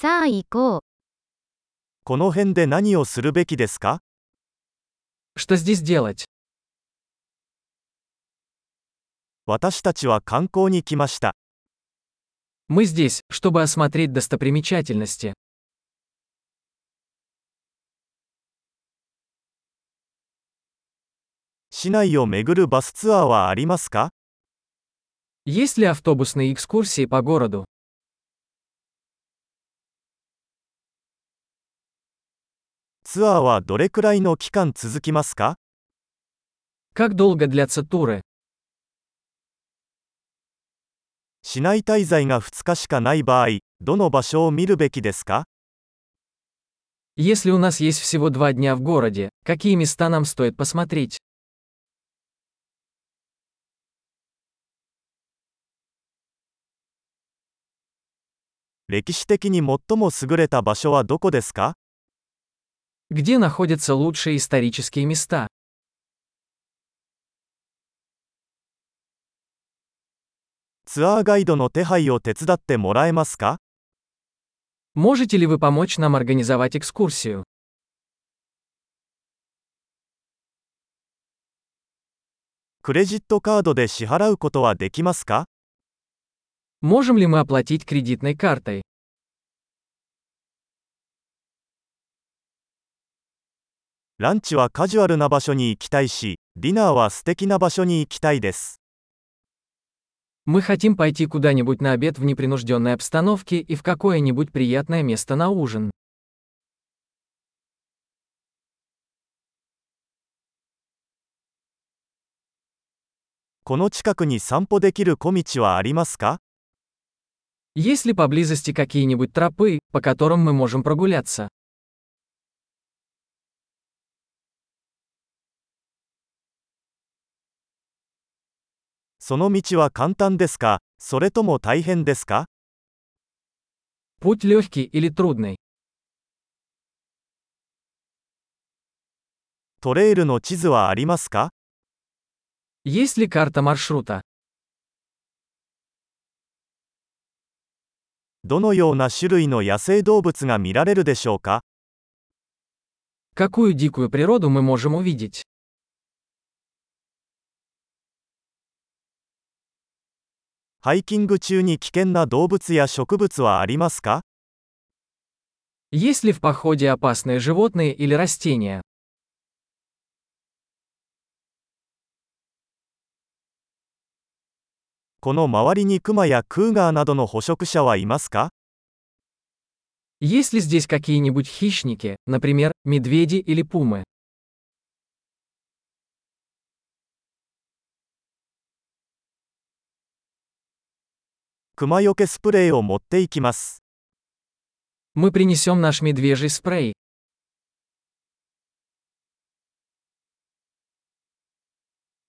さあ行こう。この辺で何をするべきですか Что здесь делать? 私たちは観光に来ました。 Мы здесь, чтобы осмотреть достопримечательности. 市内を巡るバスツアーはありますか Есть ли автобусные экскурсии по городу? ツアーはどれくらいの期間続きますか Как долго длятся туры? 市内滞在が2日しかない場合、どの場所を見るべきですか Если у нас есть всего два дня в городе, какие места нам стоит посмотреть? 歴史的に最も優れた場所はどこですか Где находятся лучшие исторические места? Можете ли вы помочь нам организовать экскурсию? Можем ли мы оплатить кредитной картой? ランチはカジュアルな場所に行きたいし、ディナーは素敵な場所に行きたいです。 Мы хотим пойти куда-нибудь на обед в непринужденной обстановке и в какое-нибудь приятное место на ужин. この近くに散歩できる小道はありますか Есть ли поблизости какие-нибудь тропы, по которым мы можем прогуляться? その道は簡単ですかそれとも大変ですか Путь легкий или трудный? トレイルの地図はありますか Есть ли карта маршрута? どのような種類の野生動物が見られるでしょうか Какую дикую природу мы можем увидеть? ハイキング中に危険な動物や植物はありますか Есть ли в походе опасные животные или растения? この周りにクマやクーガーなどの捕食者はいますか Есть ли здесь какие-нибудь хищники, например, медведи или пумы? クマよけスプレーを持っていきます。 Мы принесем наш медвежий спрей.